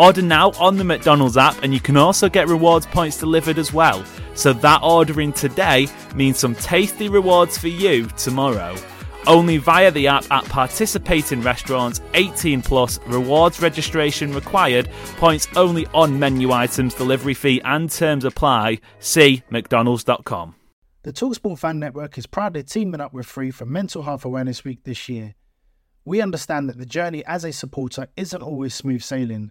Order now on the McDonald's app, and you can also get rewards points delivered as well. So that ordering today means some tasty rewards for you tomorrow. Only via the app at participating restaurants, 18 plus, rewards registration required, points only on menu items, delivery fee and terms apply. See McDonald's.com. The Talksport Fan Network is proudly teaming up with Free for Mental Health Awareness Week this year. We understand that the journey as a supporter isn't always smooth sailing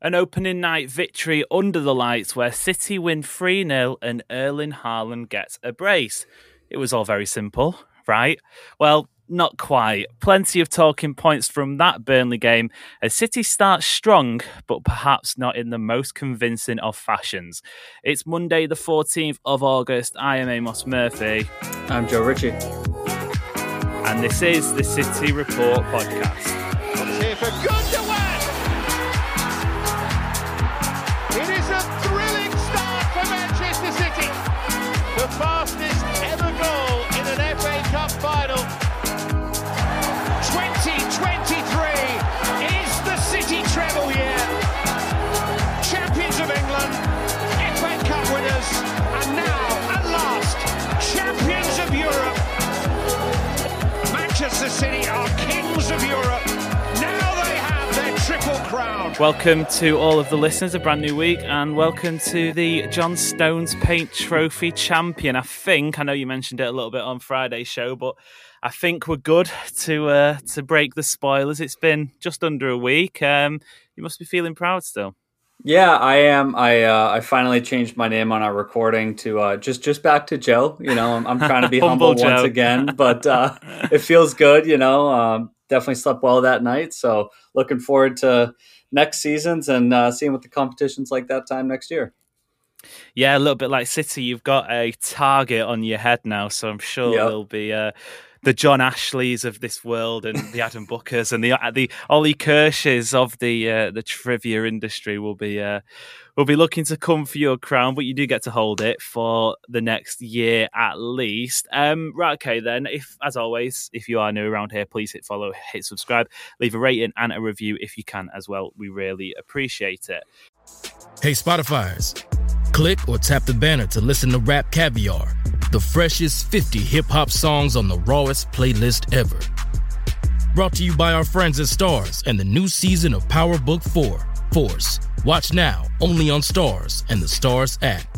An opening night victory under the lights where City win 3 0 and Erling Haaland gets a brace. It was all very simple, right? Well, not quite. Plenty of talking points from that Burnley game as City starts strong, but perhaps not in the most convincing of fashions. It's Monday, the 14th of August. I am Amos Murphy. I'm Joe Ricci. And this is the City Report podcast. Kings of Europe. Now they have their triple crown. Welcome to all of the listeners, a brand new week, and welcome to the John Stones Paint Trophy champion. I think I know you mentioned it a little bit on Friday's show, but I think we're good to uh, to break the spoilers. It's been just under a week. Um, you must be feeling proud still. Yeah, I am. I uh, I finally changed my name on our recording to uh, just just back to Joe. You know, I'm, I'm trying to be humble, humble once again, but uh, it feels good. You know, um, definitely slept well that night. So looking forward to next seasons and uh, seeing what the competition's like that time next year. Yeah, a little bit like City, you've got a target on your head now, so I'm sure yep. there'll be uh, the John Ashleys of this world and the Adam Bookers and the uh, the Ollie Kirsches of the uh, the trivia industry will be uh, will be looking to come for your crown, but you do get to hold it for the next year at least. Um, right, okay, then. If, as always, if you are new around here, please hit follow, hit subscribe, leave a rating and a review if you can as well. We really appreciate it. Hey, Spotifyers, click or tap the banner to listen to Rap Caviar, the freshest 50 hip hop songs on the rawest playlist ever. Brought to you by our friends at Starz and the new season of Power Book 4 Force. Watch now only on Starz and the Starz app.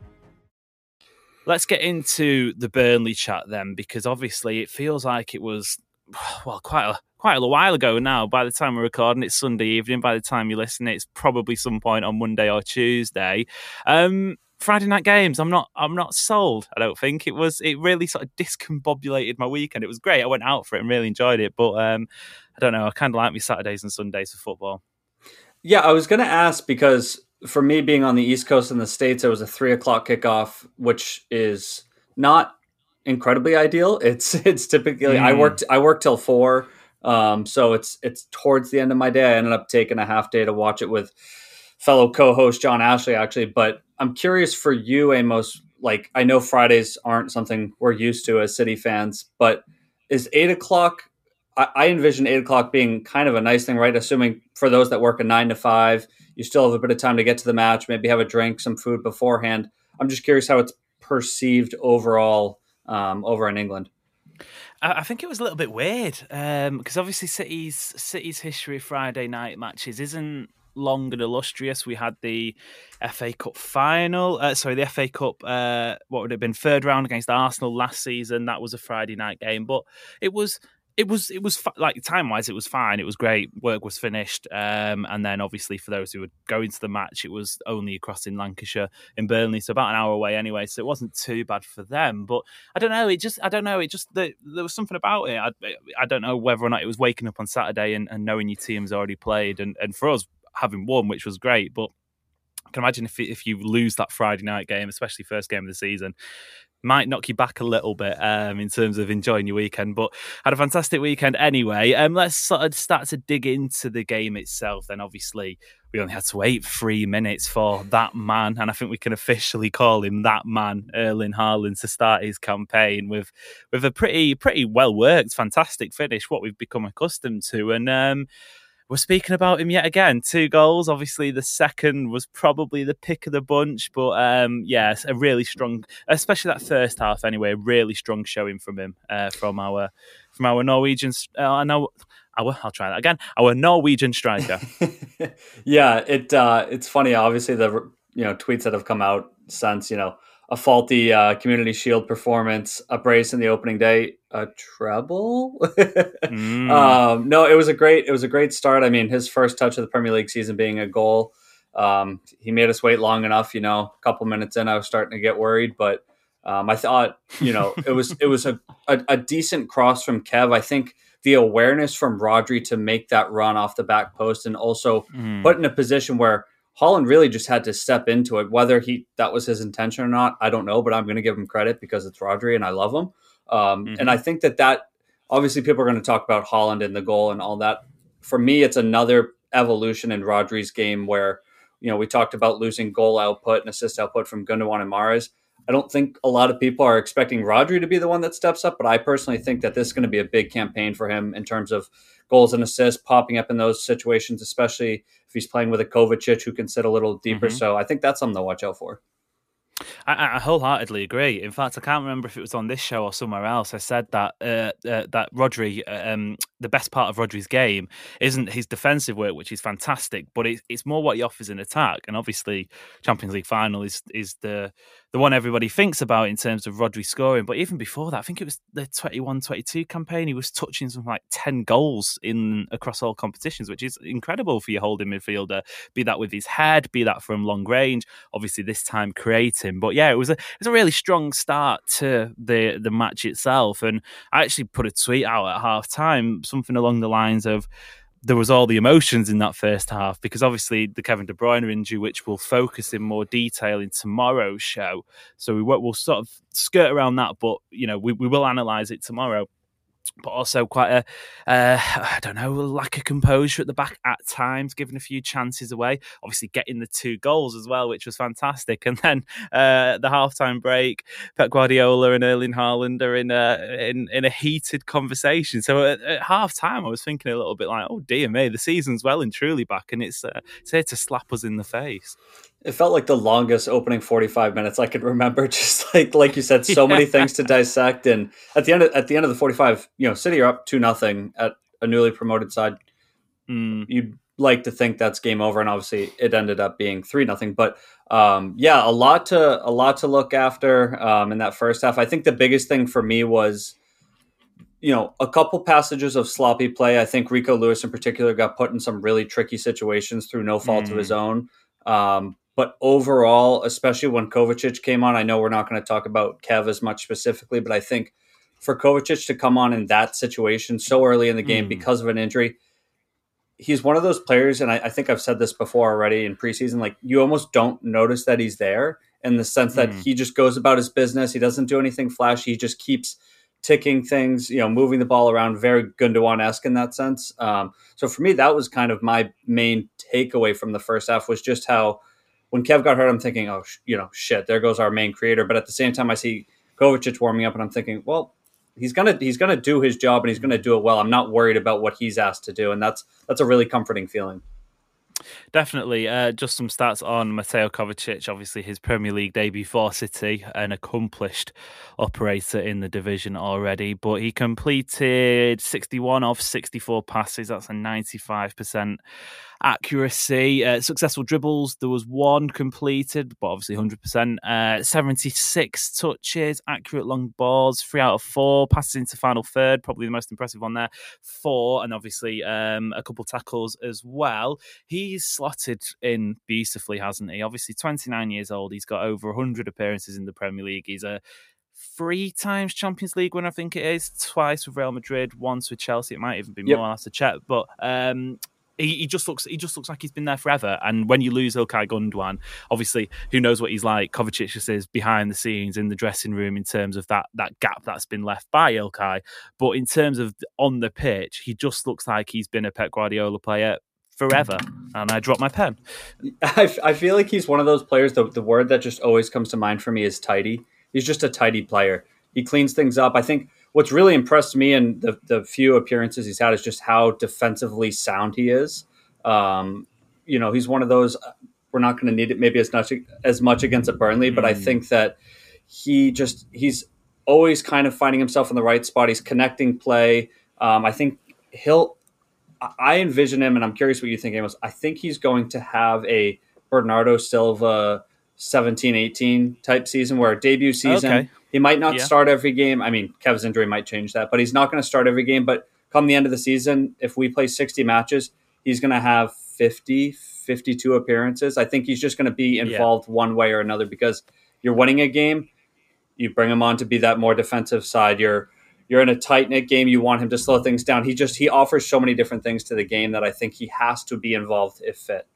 Let's get into the Burnley chat then, because obviously it feels like it was well quite a quite a while ago now. By the time we're recording, it's Sunday evening. By the time you listen, it's probably some point on Monday or Tuesday. Um, Friday night games. I'm not. I'm not sold. I don't think it was. It really sort of discombobulated my weekend. It was great. I went out for it and really enjoyed it. But um, I don't know. I kind of like me Saturdays and Sundays for football. Yeah, I was going to ask because for me being on the East Coast in the States, it was a three o'clock kickoff, which is not incredibly ideal. It's it's typically mm. I worked I worked till four. Um, so it's it's towards the end of my day. I ended up taking a half day to watch it with fellow co-host John Ashley actually. But I'm curious for you, Amos. Like I know Fridays aren't something we're used to as City fans, but is eight o'clock? I, I envision eight o'clock being kind of a nice thing, right? Assuming for those that work a nine to five, you still have a bit of time to get to the match, maybe have a drink, some food beforehand. I'm just curious how it's perceived overall um, over in England. I think it was a little bit weird because um, obviously City's City's history of Friday night matches isn't long and illustrious. We had the FA Cup final, uh, sorry, the FA Cup, uh, what would have been third round against Arsenal last season. That was a Friday night game, but it was it was it was like time wise it was fine. It was great. Work was finished um, and then obviously for those who were going to the match it was only across in lancashire in burnley so about an hour away anyway so it wasn't too bad for them. But i don't know it just i don't know it just the, there was something about it. I, I don't know whether or not it was waking up on saturday and, and knowing your team's already played and, and for us having won which was great but I can imagine if if you lose that Friday night game, especially first game of the season, might knock you back a little bit um, in terms of enjoying your weekend. But had a fantastic weekend anyway. Um, let's sort of start to dig into the game itself. Then obviously we only had to wait three minutes for that man, and I think we can officially call him that man, Erling Haaland, to start his campaign with with a pretty pretty well worked, fantastic finish, what we've become accustomed to, and. Um, we're speaking about him yet again. Two goals. Obviously, the second was probably the pick of the bunch, but um, yes, a really strong, especially that first half. Anyway, really strong showing from him, uh, from our from our Norwegian. Uh, know. Our, I'll try that again. Our Norwegian striker. yeah, it uh, it's funny. Obviously, the you know tweets that have come out since you know a faulty uh, Community Shield performance, a brace in the opening day, a treble. mm. um, no, it was a great it was a great start. I mean, his first touch of the Premier League season being a goal. Um, he made us wait long enough. You know, a couple minutes in, I was starting to get worried, but um, I thought you know it was it was a, a, a decent cross from Kev. I think the awareness from Rodri to make that run off the back post and also mm. put in a position where Haaland really just had to step into it. Whether he that was his intention or not, I don't know. But I'm going to give him credit because it's Rodri and I love him. Um, mm-hmm. And I think that that obviously people are going to talk about Haaland and the goal and all that. For me, it's another evolution in Rodri's game where you know we talked about losing goal output and assist output from Gundogan and Mahrez. I don't think a lot of people are expecting Rodri to be the one that steps up, but I personally think that this is going to be a big campaign for him in terms of goals and assists popping up in those situations, especially if he's playing with a Kovacic who can sit a little deeper. Mm-hmm. So I think that's something to watch out for. I, I, wholeheartedly agree. In fact, I can't remember if it was on this show or somewhere else. I said that uh, uh, that Rodri, uh, um, the best part of Rodri's game isn't his defensive work, which is fantastic, but it, it's more what he offers in attack. And obviously, Champions League final is is the the one everybody thinks about in terms of Rodri scoring. But even before that, I think it was the 21-22 campaign. He was touching something like ten goals in across all competitions, which is incredible for your holding midfielder. Be that with his head, be that from long range. Obviously, this time creating. But yeah, it was a it was a really strong start to the the match itself. And I actually put a tweet out at half time, something along the lines of there was all the emotions in that first half because obviously the Kevin De Bruyne injury, which we'll focus in more detail in tomorrow's show. So we will, we'll sort of skirt around that, but you know we, we will analyse it tomorrow but also quite a uh, I don't know lack of composure at the back at times, giving a few chances away. Obviously, getting the two goals as well, which was fantastic. And then uh, the halftime break, Pep Guardiola and Erling Haaland are in a in, in a heated conversation. So at, at half time, I was thinking a little bit like, oh dear me, the season's well and truly back, and it's uh, it's here to slap us in the face. It felt like the longest opening 45 minutes I could remember. Just like like you said, so yeah. many things to dissect. And at the end of, at the end of the 45, you know, City are up two nothing at a newly promoted side. Mm. You'd like to think that's game over, and obviously it ended up being three nothing. But um, yeah, a lot to a lot to look after um, in that first half. I think the biggest thing for me was you know, a couple passages of sloppy play. I think Rico Lewis in particular got put in some really tricky situations through no fault mm. of his mm. own. Um, but overall, especially when Kovacic came on, I know we're not going to talk about Kev as much specifically, but I think for Kovacic to come on in that situation so early in the game mm. because of an injury, he's one of those players, and I, I, think I've said this before already in preseason. Like you almost don't notice that he's there in the sense that mm. he just goes about his business. He doesn't do anything flashy. He just keeps ticking things, you know, moving the ball around, very Gundogan esque in that sense. Um, so for me, that was kind of my main takeaway from the first half was just how when Kev got hurt, I'm thinking, oh, sh- you know, shit, there goes our main creator. But at the same time, I see Kovacic warming up, and I'm thinking, well, he's gonna he's gonna do his job and he's gonna do it well. I'm not worried about what he's asked to do, and that's that's a really comforting feeling. Definitely. Uh, just some stats on Mateo Kovacic. Obviously, his Premier League debut for City, an accomplished operator in the division already. But he completed 61 of 64 passes. That's a 95% accuracy. Uh, successful dribbles, there was one completed, but obviously 100%. Uh, 76 touches, accurate long balls, three out of four. Passes into final third, probably the most impressive one there. Four, and obviously um, a couple tackles as well. He's slotted in beautifully, hasn't he? Obviously, 29 years old. He's got over 100 appearances in the Premier League. He's a three times Champions League winner, I think it is. Twice with Real Madrid, once with Chelsea. It might even be more. Yep. I'll have to check. But um, he, he, just looks he just looks like he's been there forever. And when you lose Ilkay Gundogan, obviously who knows what he's like. Kovacic just is behind the scenes in the dressing room in terms of that that gap that's been left by Ilkay. But in terms of on the pitch, he just looks like he's been a Pep Guardiola player forever. And I dropped my pen. I, I feel like he's one of those players. The, the word that just always comes to mind for me is tidy. He's just a tidy player. He cleans things up. I think what's really impressed me in the, the few appearances he's had is just how defensively sound he is. Um, you know, he's one of those. We're not going to need it maybe as much as much against a Burnley, but mm. I think that he just he's always kind of finding himself in the right spot. He's connecting play. Um, I think he'll. I envision him, and I'm curious what you think, Amos. I think he's going to have a Bernardo Silva 17 18 type season where a debut season okay. He might not yeah. start every game. I mean, Kev's injury might change that, but he's not going to start every game. But come the end of the season, if we play 60 matches, he's going to have 50, 52 appearances. I think he's just going to be involved yeah. one way or another because you're winning a game, you bring him on to be that more defensive side. You're you're in a tight knit game. You want him to slow things down. He just he offers so many different things to the game that I think he has to be involved if fit.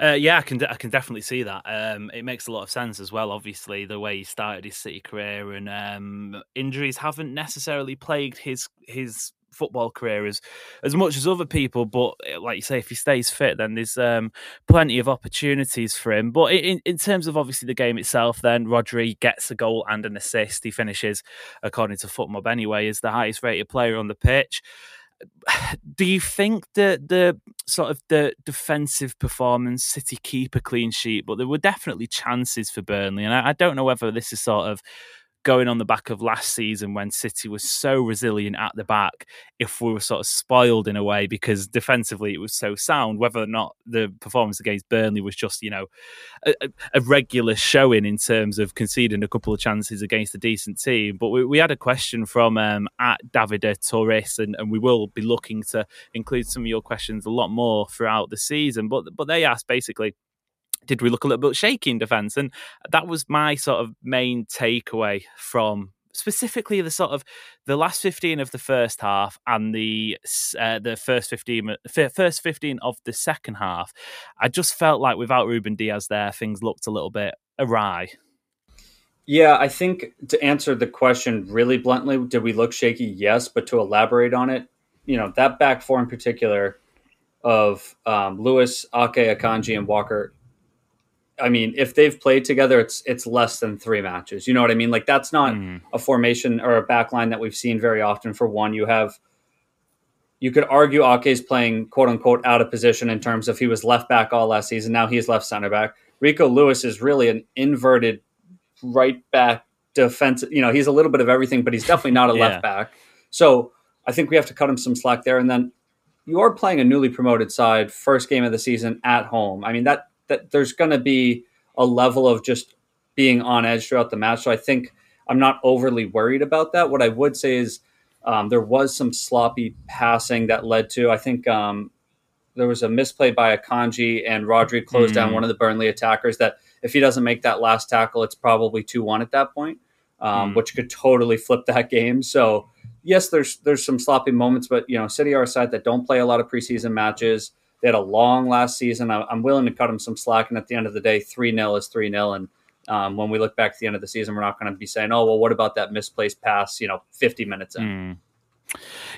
Uh, yeah, I can I can definitely see that. Um, it makes a lot of sense as well. Obviously, the way he started his City career and um, injuries haven't necessarily plagued his his football career as as much as other people. But eh, like you say, if he stays fit, then there's um, plenty of opportunities for him. But in, in terms of obviously the game itself, then Rodri gets a goal and an assist. He finishes, according to FotMob anyway, as the highest rated player on the pitch do you think that the sort of the defensive performance, City keep a clean sheet, but there were definitely chances for Burnley, and I, I don't know whether this is sort of going on the back of last season when City was so resilient at the back, if we were sort of spoiled in a way because defensively it was so sound, whether or not the performance against Burnley was just, you know, a, a regular showing in terms of conceding a couple of chances against a decent team. But we, we had a question from um, at Davide Torres, and, and we will be looking to include some of your questions a lot more throughout the season. But, but they asked basically, did we look a little bit shaky in defence? And that was my sort of main takeaway from specifically the sort of the last 15 of the first half and the uh, the first 15 first 15 of the second half. I just felt like without ruben dias there things looked a little bit awry. Yeah i think to answer the question really bluntly did we look shaky? Yes but to elaborate on it you know that back four in particular of um, lewis ake akanji and walker I mean, if they've played together, it's it's less than three matches. You know what I mean? Like that's not mm. a formation or a back line that we've seen very often. For one, you have you could argue Ake's playing quote unquote out of position in terms of he was left back all last season. Now he's left center back. Rico Lewis is really an inverted right back defense. You know, he's a little bit of everything, but he's definitely not a yeah. left back. So I think we have to cut him some slack there. And then you are playing a newly promoted side, first game of the season at home. I mean that that there's going to be a level of just being on edge throughout the match. So I think I'm not overly worried about that. What I would say is um, there was some sloppy passing that led to, I think um, there was a misplay by Akanji and Rodri closed mm. down one of the Burnley attackers that if he doesn't make that last tackle, it's probably 2 1 at that point, um, mm. which could totally flip that game. So, yes, there's there's some sloppy moments, but, you know, City are a side that don't play a lot of preseason matches. They had a long last season. I'm willing to cut them some slack. And at the end of the day, 3 0 is 3 0. And um, when we look back at the end of the season, we're not going to be saying, "Oh, well, what about that misplaced pass?" You know, 50 minutes in. Mm.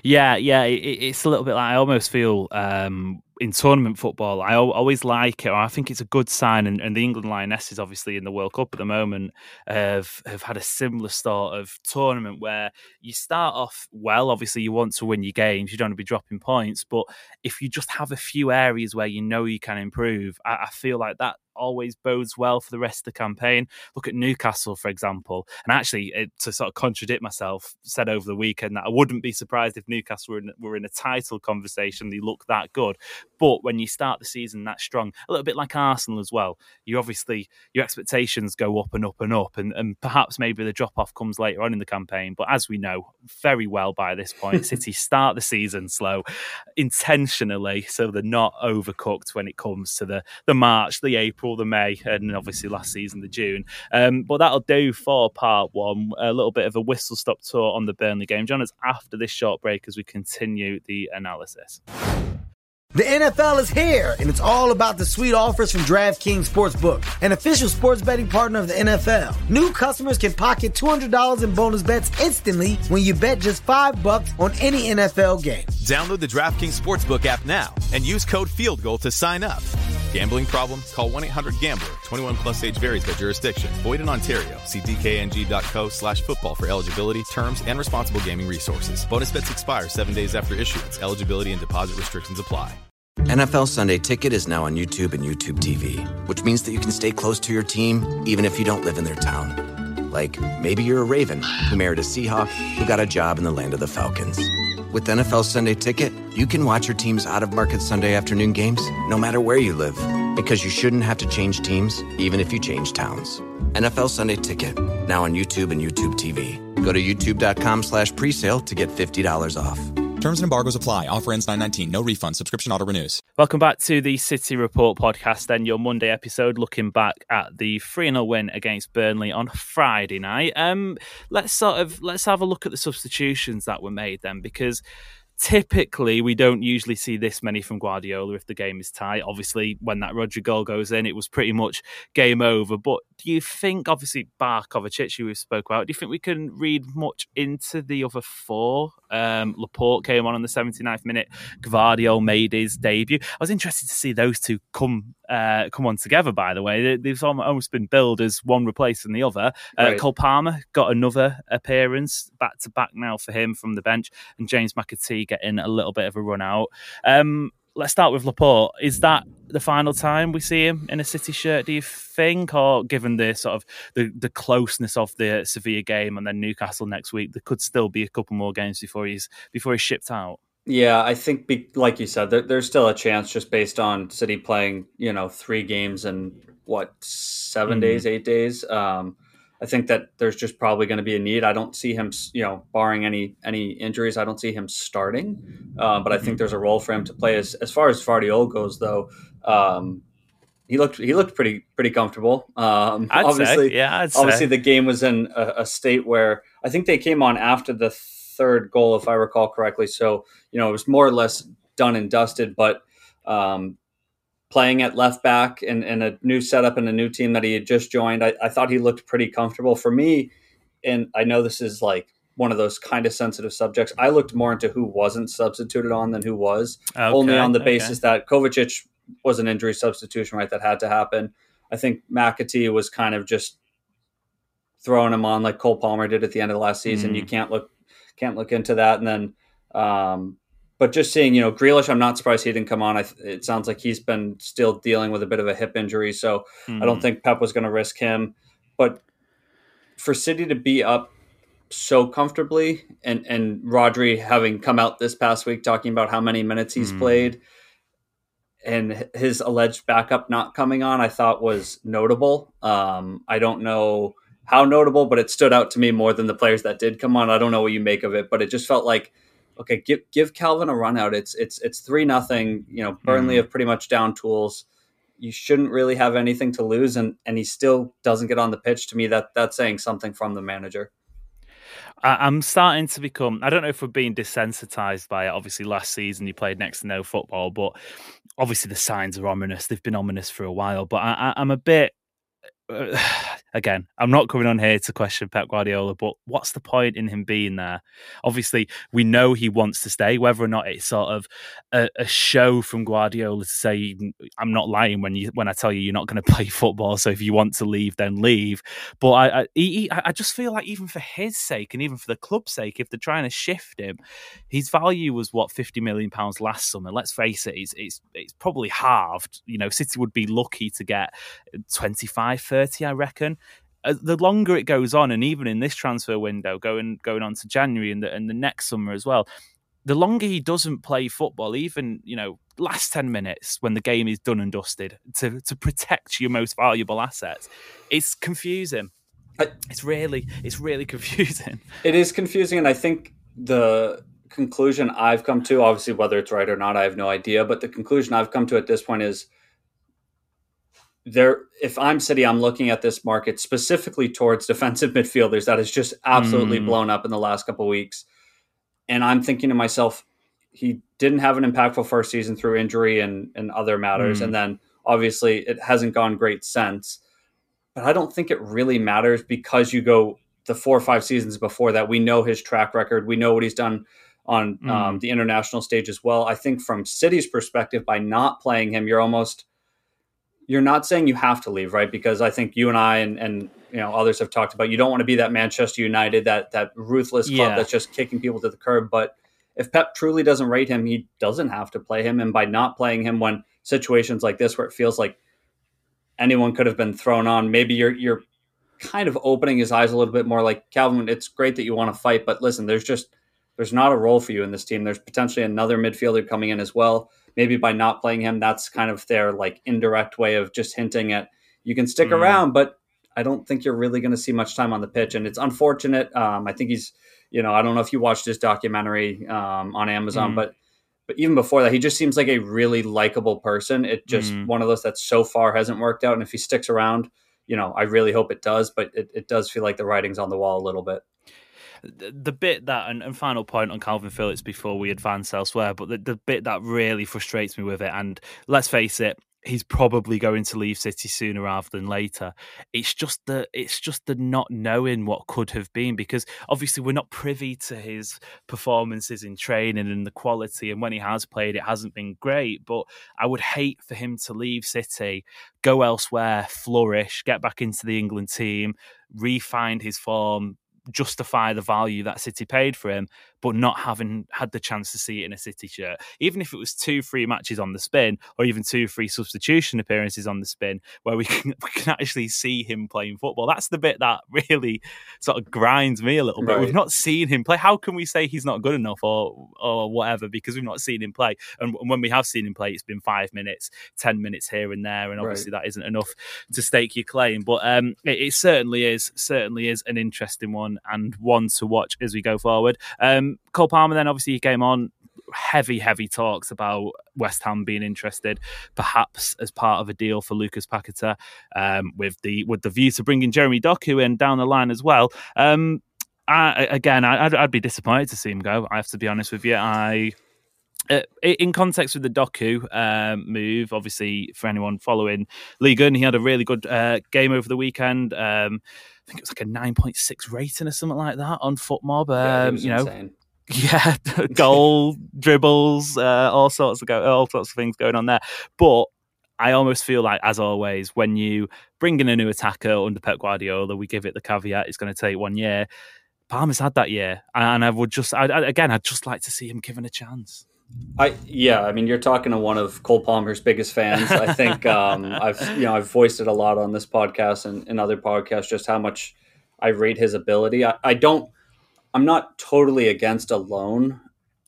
Yeah, yeah, it, it's a little bit like I almost feel um, in tournament football, I always like it, or I think it's a good sign. And, and, the England Lionesses, obviously in the World Cup at the moment, have have had a similar sort of tournament where you start off well. Obviously, you want to win your games, you don't want to be dropping points. But if you just have a few areas where you know you can improve, I, I feel like that always bodes well for the rest of the campaign. Look at Newcastle, for example. And actually, it, to sort of contradict myself, said over the weekend that I wouldn't be surprised if Newcastle were in, were in a title conversation. They look that good. But when you start the season that strong, a little bit like Arsenal as well, you obviously your expectations go up and up and up, and, and perhaps maybe the drop off comes later on in the campaign. But as we know very well by this point, City start the season slow intentionally, so they're not overcooked when it comes to the the March, the April, the May, and obviously last season the June. Um, but that'll do for part one. A little bit of a whistle stop tour on the Burnley game. John us after this short break as we continue the analysis. The NFL is here, and it's all about the sweet offers from DraftKings Sportsbook, an official sports betting partner of the NFL. New customers can pocket $200 in bonus bets instantly when you bet just 5 bucks on any NFL game. Download the DraftKings Sportsbook app now and use code FieldGoal to sign up. Gambling problem? Call 1-800-GAMBLER. 21 plus age varies by jurisdiction. Void in Ontario. See dkng.co slash football for eligibility, terms, and responsible gaming resources. Bonus bets expire seven days after issuance. Eligibility and deposit restrictions apply. NFL Sunday Ticket is now on YouTube and YouTube TV, which means that you can stay close to your team even if you don't live in their town. Like, maybe you're a Raven who married a Seahawk who got a job in the land of the Falcons. With NFL Sunday Ticket, you can watch your team's out of market Sunday afternoon games no matter where you live because you shouldn't have to change teams even if you change towns. NFL Sunday Ticket, now on YouTube and YouTube TV. Go to youtube.com slash presale to get $50 off. Terms and embargoes apply. Offer ends 919. No refund. Subscription auto renews. Welcome back to the City Report podcast. Then your Monday episode, looking back at the 3 0 win against Burnley on Friday night. Um, let's sort of let's have a look at the substitutions that were made then, because typically we don't usually see this many from Guardiola if the game is tight. Obviously, when that Rodri goal goes in, it was pretty much game over. But do you think, obviously, Bar Kovacic, who we spoke about, do you think we can read much into the other four? Um, Laporte came on in the 79th minute. Gvardiol made his debut. I was interested to see those two come uh, come on together. By the way, they've almost been billed as one replacing the other. Uh, right. Cole Palmer got another appearance back to back now for him from the bench, and James McAtee getting a little bit of a run out. Um, let's start with Laporte. Is that the final time we see him in a City shirt? Do you think, or given the sort of the, the closeness of the Sevilla game and then Newcastle next week, there could still be a couple more games before he's before he's shipped out? Yeah, I think, be, like you said, there, there's still a chance just based on City playing, you know, three games in what 7 mm-hmm. days, eight days. Um, I think that there's just probably going to be a need. I don't see him, you know, barring any any injuries, I don't see him starting. Uh, but I think mm-hmm. there's a role for him to play. As as far as Gvardiol goes, though, um, he looked he looked pretty pretty comfortable. Um, obviously, say, yeah, I'd obviously say. the game was in a, a, state where I think they came on after the third goal, if I recall correctly. So you know it was more or less done and dusted. But um, playing at left back in, in a new setup and a new team that he had just joined, I, I thought he looked pretty comfortable for me. And I know this is like one of those kind of sensitive subjects. I looked more into who wasn't substituted on than who was, okay, only on the basis okay. that Kovacic was an injury substitution, right? That had to happen. I think McAtee was kind of just throwing him on like Cole Palmer did at the end of the last season. Mm. You can't look can't look into that. And then um, but just seeing, you know, Grealish, I'm not surprised he didn't come on. I, it sounds like he's been still dealing with a bit of a hip injury, so mm-hmm. I don't hmm. think Pep was going to risk him. But for City to be up so comfortably, and and Rodri having come out this past week talking about how many minutes he's mm-hmm. played, and his alleged backup not coming on, I thought was notable. Um, I don't know how notable, but it stood out to me more than the players that did come on. I don't know what you make of it, but it just felt like okay, give give Calvin a run out. It's it's it's three nothing. You know, Burnley mm. have pretty much down tools. You shouldn't really have anything to lose, and and he still doesn't get on the pitch. To me, that that's saying something from the manager. I'm starting to become. I don't know if we're being desensitized by it. Obviously, last season you played next to no football, but obviously the signs are ominous. They've been ominous for a while. But I, am a bit again, I'm not coming on here to question Pep Guardiola, but what's the point in him being there? Obviously, we know he wants to stay, whether or not it's sort of a, a show from Guardiola to say, "I'm not lying when you when I tell you you're not going to play football. So if you want to leave, then leave." But I, I, he, I just feel like even for his sake and even for the club's sake, if they're trying to shift him, his value was what 50 million pounds last summer. Let's face it, it's it's it's probably halved. You know, City would be lucky to get 25, 30, I reckon. Uh, the longer it goes on, and even in this transfer window, going going on to January and the, and the next summer as well, the longer he doesn't play football, even you know last ten minutes when the game is done and dusted, to to protect your most valuable assets, it's confusing. It's really it's really confusing. It is confusing, and I think the conclusion I've come to, obviously whether it's right or not, I have no idea, but the conclusion I've come to at this point is there if I'm City, I'm looking at this market specifically towards defensive midfielders that has just absolutely mm. blown up in the last couple weeks. And I'm thinking to myself, he didn't have an impactful first season through injury and, and other matters. Mm. And then obviously it hasn't gone great since. But I don't think it really matters because you go the four or five seasons before that. We know his track record. We know what he's done on mm. um, the international stage as well. I think from City's perspective, by not playing him, you're almost you're not saying you have to leave, right? Because I think you and I and, and you know others have talked about you don't want to be that Manchester United, that that ruthless club yeah. that's just kicking people to the curb. But if Pep truly doesn't rate him, he doesn't have to play him. And by not playing him when situations like this where it feels like anyone could have been thrown on, maybe you're you're kind of opening his eyes a little bit more like Calvin, it's great that you want to fight, but listen, there's just there's not a role for you in this team. There's potentially another midfielder coming in as well maybe by not playing him, that's kind of their like indirect way of just hinting at you can stick mm. around, but I don't think you're really going to see much time on the pitch, and it's unfortunate. Um, I think he's, you know, I don't know if you watched his documentary um, on Amazon, mm. but but even before that, he just seems like a really likable person. It just mm. one of those that so far hasn't worked out, and if he sticks around, you know, I really hope it does. But it, it does feel like the writing's on the wall a little bit the bit that and, and, final point on Calvin Phillips before we advance elsewhere, but the, the bit that really frustrates me with it, and let's face it, he's probably going to leave City sooner rather than later. It's just the it's just the not knowing what could have been because obviously we're not privy to his performances in training and the quality and when he has played it hasn't been great. But I would hate for him to leave City, go elsewhere, flourish, get back into the England team, re-find his form, justify the value that City paid for him, but not having had the chance to see it in a City shirt. Even if it was two free matches on the spin, or even two free substitution appearances on the spin, where we can, we can actually see him playing football. That's the bit that really sort of grinds me a little bit. Right. We've not seen him play. How can we say he's not good enough or or whatever because we've not seen him play? And when we have seen him play, it's been five minutes, ten minutes here and there, and obviously right. that isn't enough to stake your claim. But um, it, it certainly is certainly is an interesting one and one to watch as we go forward. Um, Cole Palmer then obviously he came on heavy, heavy talks about West Ham being interested, perhaps as part of a deal for Lucas Paqueta, um, with the with the view to bringing Jeremy Doku in down the line as well. Um, I, again, I'd, I'd, be disappointed to see him go. I have to be honest with you. I. Uh, in context with the Doku um, move, obviously for anyone following League One, he had a really good uh, game over the weekend. Um, I think it was like a nine point six rating or something like that on FotMob. Um, yeah, you know, insane. yeah, goal, dribbles, uh, all sorts of go, all sorts of things going on there. But I almost feel like, as always, when you bring in a new attacker under Pep Guardiola, we give it the caveat it's going to take one year. Palmer's had that year, and I would just, I, again, I'd just like to see him given a chance. I yeah, I mean, you're talking to one of Cole Palmer's biggest fans. I think um, I've you know I've voiced it a lot on this podcast and in other podcasts just how much I rate his ability. I, I don't. I'm not totally against a loan.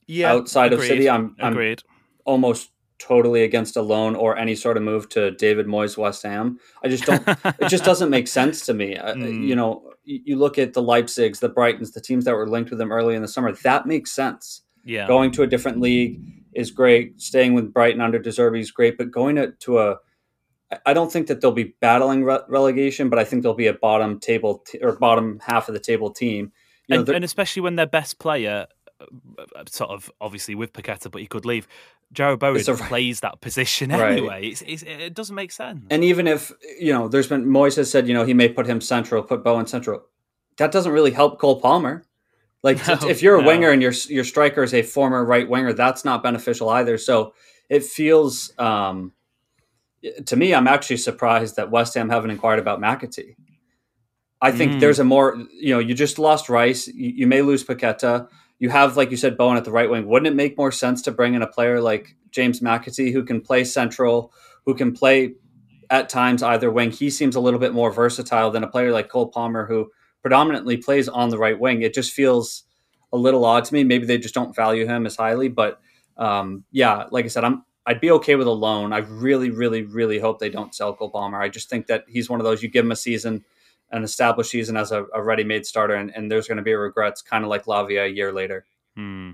Yeah, outside agreed. of City, I'm, I'm almost totally against a loan or any sort of move to David Moyes West Ham. I just don't. it just doesn't make sense to me. Mm. You know, you, look at the Leipzigs, the Brightons, the teams that were linked with them early in the summer. That makes sense yeah. Going to a different league is great. Staying with Brighton under De Zerbi is great, but going to, to a I don't think that they'll be battling re- relegation, but I think they'll be a bottom table t- or bottom half of the table team. You know, and, and, especially when their best player sort of obviously with Paqueta, but he could leave. Jarrod Bowen a, plays that position anyway. Right. It's, it's, it doesn't make sense. And even if you know, there's been Moyes has said you know he may put him central, put Bowen central. That doesn't really help Cole Palmer. Like no, if you're a no. winger and your your striker is a former right winger, that's not beneficial either. So it feels um, to me, I'm actually surprised that West Ham haven't inquired about McAtee. I think mm. there's a more, you know, you just lost Rice. You, you, may lose Paqueta. You have, like you said, Bowen at the right wing. Wouldn't it make more sense to bring in a player like James McAtee who can play central, who can play at times either wing? He seems a little bit more versatile than a player like Cole Palmer who predominantly plays on the right wing. It just feels a little odd to me. Maybe they just don't value him as highly, but um, yeah, like I said, I'm I'd be okay with a loan. I really, really, really hope they don't sell Cole Palmer. I just think that he's one of those you give him a season, an established season as a, a ready-made starter, and, and there's going to be regrets, kind of like Lavia a year later. Hmm.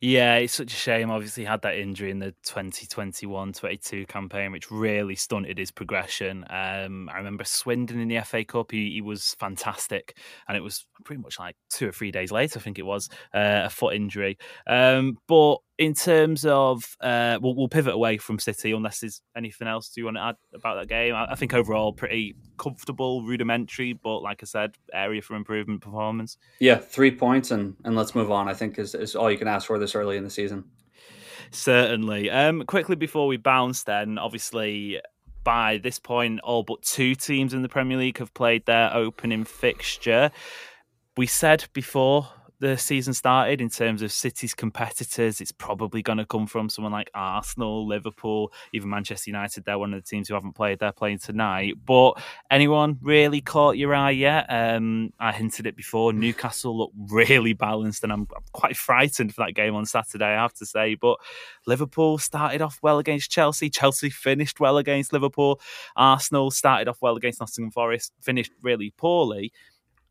Yeah, it's such a shame. Obviously, had that injury in the 2021-22 campaign, which really stunted his progression. Um, I remember Swindon in the FA Cup; he, he, was fantastic, and it was pretty much like two or three days later, I think it was, uh, a foot injury. Um, but in terms of, uh, we'll, we'll, pivot away from City unless there's anything else do you want to add about that game. I, I, think overall pretty comfortable, rudimentary, but like I said, area for improvement performance. Yeah, three points and and let's move on. I think is is all you can ask for this early in the season. Certainly. Um, quickly before we bounce, then obviously by this point, all but two teams in the Premier League have played their opening fixture. We said before the season started in terms of City's competitors, it's probably going to come from someone like Arsenal, Liverpool, even Manchester United. They're one of the teams who haven't played. They're playing tonight. But anyone really caught your eye yet? Um, I hinted it before. Newcastle look really balanced, and I'm, I'm quite frightened for that game on Saturday. I have to say. But Liverpool started off well against Chelsea. Chelsea finished well against Liverpool. Arsenal started off well against Nottingham Forest. Finished really poorly.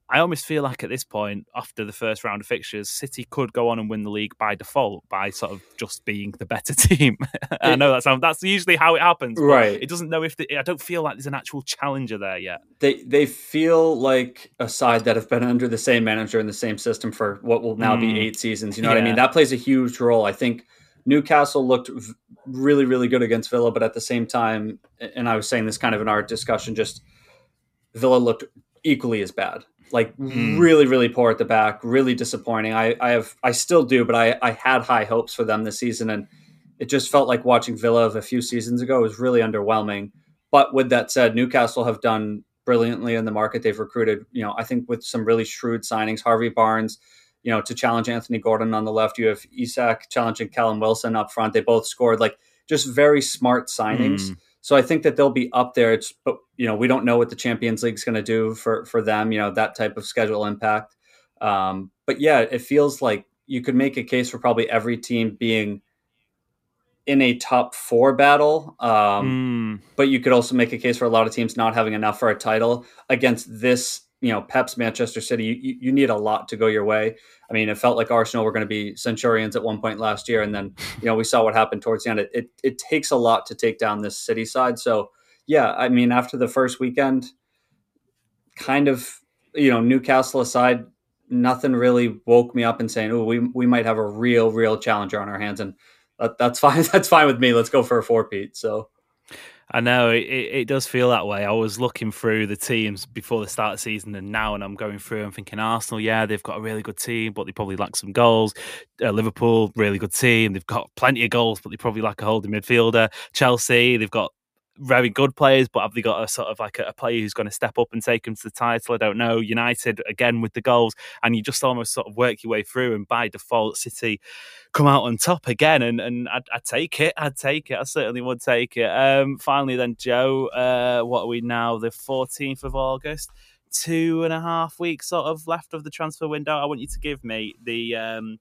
I almost feel like at this point, after the first round of fixtures, City could go on and win the league by default by sort of just being the better team. I know that's that's usually how it happens, right? It doesn't know if the, I don't feel like there's an actual challenger there yet. They they feel like a side that have been under the same manager in the same system for what will now mm. be eight seasons. You know yeah. what I mean? That plays a huge role. I think Newcastle looked really really good against Villa, but at the same time, and I was saying this kind of in our discussion, just Villa looked equally as bad like mm. really really poor at the back really disappointing. I i have i still do but i i had high hopes for them this season and it just felt like watching villa of a few seasons ago was really underwhelming. But with that said newcastle have done brilliantly in the market. They've recruited you know i think with some really shrewd signings harvey barnes you know to challenge anthony gordon on the left. You have isak challenging callum wilson up front. They both scored like just very smart signings. Mm so I think that they'll be up there. It's but you know we don't know what the Champions League's going to do for for them. You know that type of schedule impact. Um, but yeah, it feels like you could make a case for probably every team being in a top four battle. Um, mm. But you could also make a case for a lot of teams not having enough for a title against this you know Pep's Manchester City, you, you need a lot to go your way. I mean, it felt like Arsenal were going to be Centurions at one point last year, and then you know we saw what happened towards the end. It, it it takes a lot to take down this City side. So yeah, I mean, after the first weekend, kind of you know Newcastle aside, nothing really woke me up and saying, "Oh, we we might have a real real challenger on our hands," and that, that's fine. That's fine with me. Let's go for a four-peat. So. I know it, it does feel that way. I was looking through the teams before the start of the season and now, and I'm going through and thinking Arsenal, yeah, they've got a really good team, but they probably lack some goals. Uh, Liverpool, really good team. They've got plenty of goals, but they probably lack a holding midfielder. Chelsea, they've got very good players, but have they got a sort of like a, a, player who's going to step up and take them to the title? I don't know. United again with the goals, and you just almost sort of work your way through, and by default, City come out on top again. And and I'd, I'd take it. I'd take it. I certainly would take it. Um, finally, then Joe, uh, what are we now? The fourteenth of August. Two and a half weeks sort of left of the transfer window. I want you to give me the um,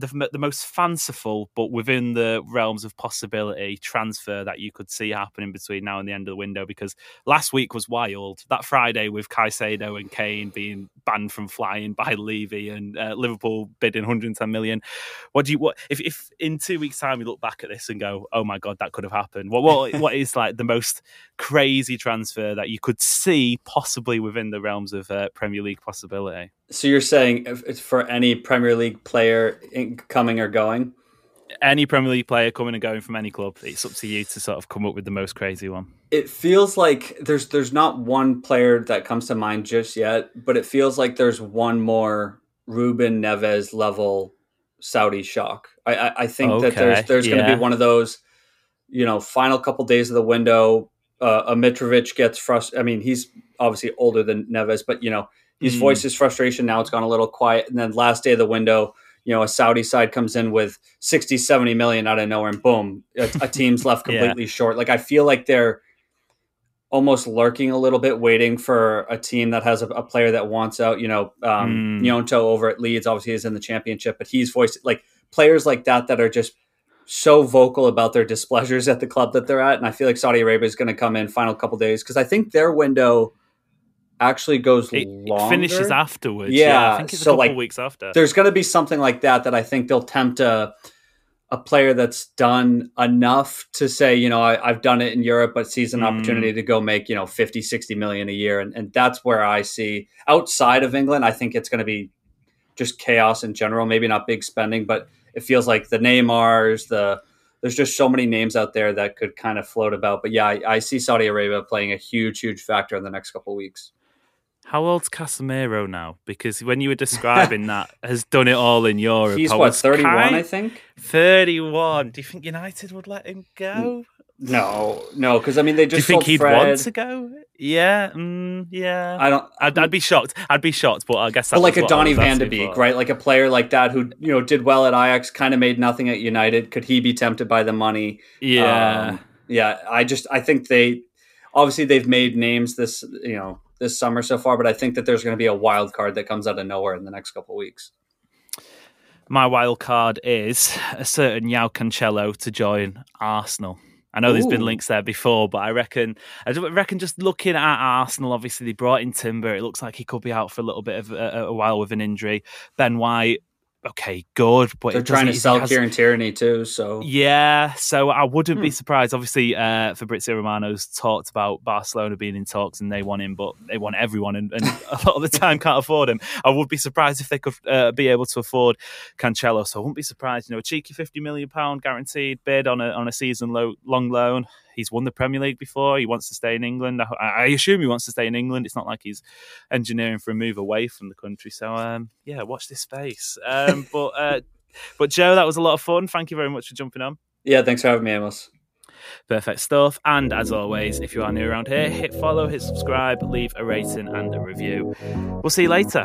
the, the most fanciful, but within the realms of possibility, transfer that you could see happening between now and the end of the window. Because last week was wild. That Friday with Caicedo and Kane being banned from flying by Levy and uh, Liverpool bidding 110 million. What do you what if, if in two weeks' time we look back at this and go, oh my god, that could have happened? What what what is like the most crazy transfer that you could see possibly within the realms of uh, Premier League possibility? So you're saying it's for any Premier League player coming or going? Any Premier League player coming and going from any club, it's up to you to sort of come up with the most crazy one. It feels like there's there's not one player that comes to mind just yet, but it feels like there's one more Ruben Neves level Saudi shock. I I, I think okay. that there's there's yeah. going to be one of those, you know, final couple days of the window. Uh, a Mitrovic gets frustrated. I mean, he's obviously older than Neves, but you know, he's mm. voiced his frustration. Now it's gone a little quiet, and then last day of the window you know, a Saudi side comes in with 60, 70 million out of nowhere and boom, a, a team's left completely yeah. short. Like I feel like they're almost lurking a little bit, waiting for a team that has a, a player that wants out. You know, um, mm. Gnonto over at Leeds obviously is in the championship, but he's voiced like players like that that are just so vocal about their displeasures at the club that they're at. And I feel like Saudi Arabia is going to come in final couple days because I think their window actually goes it longer. Finishes afterwards. Yeah, yeah I think it's so a couple like, weeks after. There's going to be something like that that I think they'll tempt a a player that's done enough to say, you know, I, have done it in Europe, but sees an mm. opportunity to go make, you know, 50, 60 million a year. And, and that's where I see outside of England, I think it's going to be just chaos in general. Maybe not big spending, but it feels like the Neymars, the there's just so many names out there that could kind of float about. But yeah, I, I see Saudi Arabia playing a huge, huge factor in the next couple weeks. How old's Casemiro now? Because when you were describing that, has done it all in Europe. He's what thirty one, I think. Thirty one. Do you think United would let him go? No, no, because I mean they just. Do you think he'd Fred. want to go? Yeah, mm, yeah. I don't. I'd, I'd, be shocked. I'd be shocked, but I guess. But like a Donny Van de Beek, right? Like a player like that who you know did well at Ajax, kind of made nothing at United. Could he be tempted by the money? Yeah, um, yeah. I just I think they obviously they've made names this you know this summer so far, but I think that there's going to be a wild card that comes out of nowhere in the next couple of weeks. My wild card is a certain João Cancelo to join Arsenal. I know Ooh. there's been links there before, but I reckon I reckon just looking at Arsenal, obviously they brought in Timber. It looks like he could be out for a little bit of a, a while with an injury. Ben White okay, good, but they're trying to sell has... Kieran Tierney too. So yeah, so I wouldn't hmm. be surprised. Obviously, uh, Fabrizio Romano's talked about Barcelona being in talks and they want him, but they want everyone, and, and a lot of the time can't afford him. I would be surprised if they could uh, be able to afford Cancelo. So I wouldn't be surprised. You know, a cheeky fifty million pound guaranteed bid on a on a season low, long loan he's won the Premier League before. He wants to stay in England. I, I, assume he wants to stay in England. It's not like he's engineering for a move away from the country. So um, yeah, watch this space. Um, but uh, but Joe, that was a lot of fun. Thank you very much for jumping on. Yeah, thanks for having me, Amos. Perfect stuff. And as always, if you are new around here, hit follow, hit subscribe, leave a rating and a review. We'll see you later.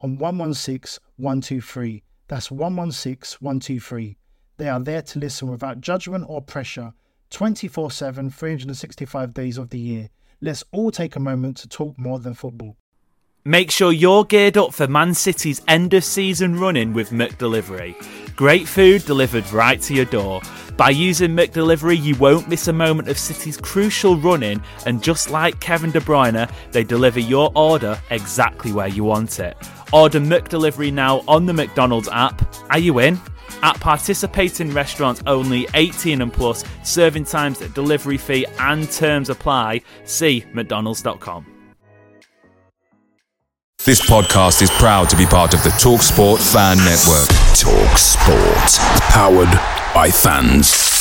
on 116 123. That's 116 123. They are there to listen without judgment or pressure 24 7, 365 days of the year. Let's all take a moment to talk more than football. Make sure you're geared up for Man City's end of season running with McDelivery. Great food delivered right to your door. By using McDelivery, you won't miss a moment of City's crucial running, and just like Kevin De Bruyne, they deliver your order exactly where you want it. Order McDelivery now on the McDonald's app. Are you in? At participating restaurants only 18 and plus, serving times, delivery fee, and terms apply. See McDonald's.com. This podcast is proud to be part of the TalkSport Fan Network. TalkSport, powered by fans.